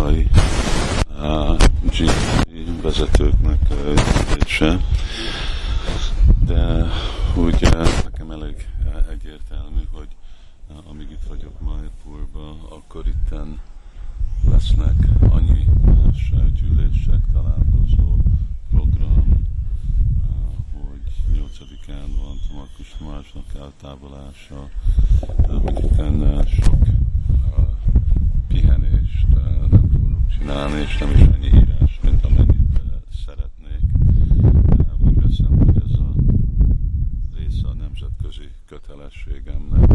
indiai uh, GDP vezetőknek uh, se, de úgy nekem elég egyértelmű, hogy amíg itt vagyok Maipurba, akkor itten lesznek annyi más gyűlések, találkozó, program, hogy 8-án van Tomakus Tamásnak eltávolása, hogy itten sok pihenést nem csinálni, és nem is annyi írás, mint amennyit szeretnék. Úgy veszem, hogy ez a része a nemzetközi kötelességemnek,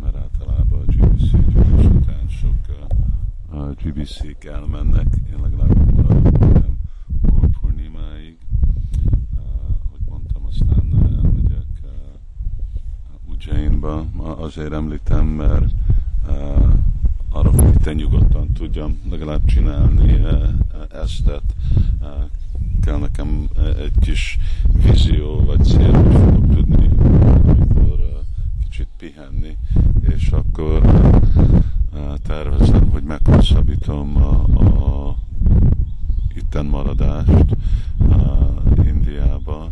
mert általában a GBC gyűlés után sok GBC-k elmennek, én legalább maradok Gorpurnimáig, hogy mondtam, aztán elmegyek Ujjainba. Azért említem, mert te nyugodtan tudjam legalább csinálni ezt, kell nekem egy kis vízió vagy cél, hogy fogok tudni, amikor kicsit pihenni, és akkor tervezem, hogy meghosszabbítom a, a itten maradást Indiába,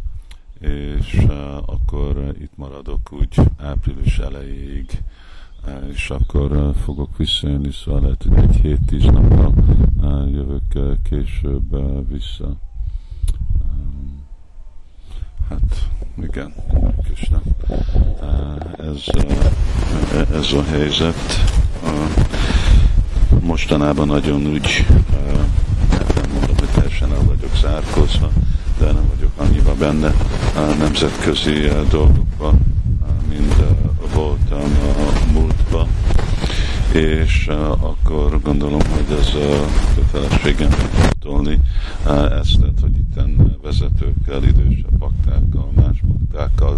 és akkor itt maradok úgy április elejéig, és akkor uh, fogok visszajönni, szóval lehet, hogy egy hét-tíz napra uh, jövök uh, később vissza. Um, hát igen, köszönöm. Ez, ez a helyzet. Mostanában nagyon úgy, nem mondom, hogy teljesen el vagyok zárkozva, de nem vagyok annyiba benne a nemzetközi dolgokban, mint voltam és akkor gondolom, hogy ez a kötelességem tolni ezt lehet, hogy itt vezetőkkel, idősebb baktákkal, más baktákkal,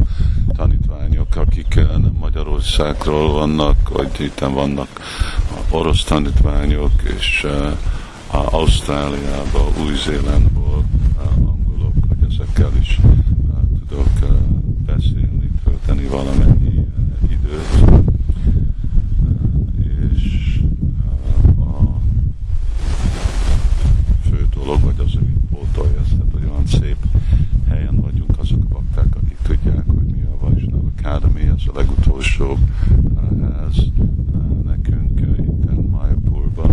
tanítványok, akik nem Magyarországról vannak, vagy itt vannak orosz tanítványok, és Ausztráliába, Új-Zélandból angolok, hogy ezekkel is uh, tudok uh, beszélni, tölteni valamennyi uh, időt. Uh, és uh, a fő dolog, vagy az, hogy pótolja ezt, hogy olyan szép helyen vagyunk, azok a bakták, akik tudják, hogy mi a Vajsnav Academy, ez a legutolsó ház nekünk itt Mayapurba,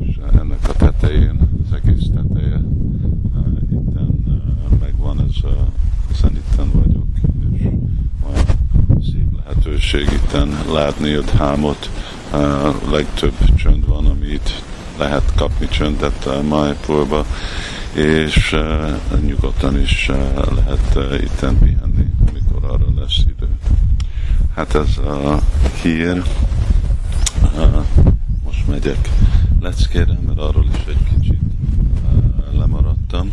és ennek a tetején, az egész teteje itten megvan, ez a, ezen itten vagyok, és olyan szép lehetőség itten látni a hámot, a legtöbb csönd van, amit lehet kapni csöndet Mayapurba, és uh, nyugodtan is lehet itten pihenni, amikor arra lesz idő. Hát ez a hír, most megyek. Leckére, mert arról is egy kicsit uh, lemaradtam,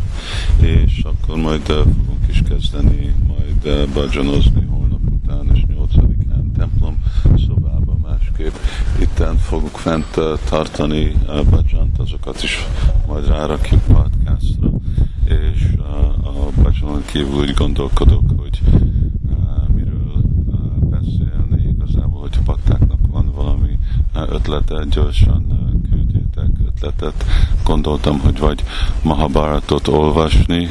és akkor majd uh, fogunk is kezdeni majd uh, bajanozni holnap után, és 8-án templom szobában másképp. Itten fogunk fent tartani uh, bajant, azokat is majd rárakjuk podcastra, és a bajanon kívül úgy gondolkodok, ötlete, gyorsan uh, küldjétek ötletet. Gondoltam, hogy vagy Mahabharatot olvasni,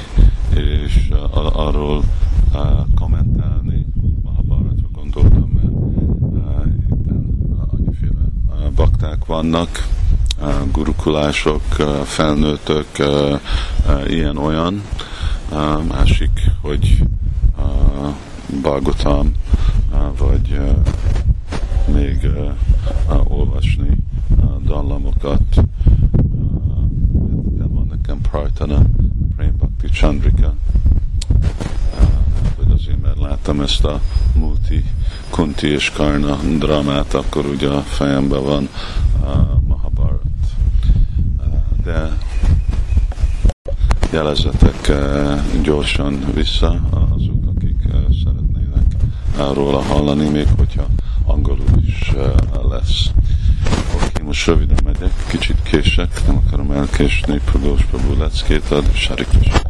és uh, arról uh, kommentálni. Mahabharatra gondoltam, mert itt annyiféle bakták vannak, gurukulások, felnőttök, ilyen-olyan. Másik, hogy Balgotam, vagy még olvasni dallamokat. Van Prajtana, Prem Bhakti Chandrika, hogy azért, mert láttam ezt a Múti, Kunti és Karna dramát, akkor ugye a fejemben van Mahabharat. De jelezzetek gyorsan vissza azok, akik szeretnének róla hallani, még hogyha angolul is lesz. Oké, most röviden megyek, kicsit kések, nem akarom elkésni, Prabhu Prabhu leckét ad, Sarikris.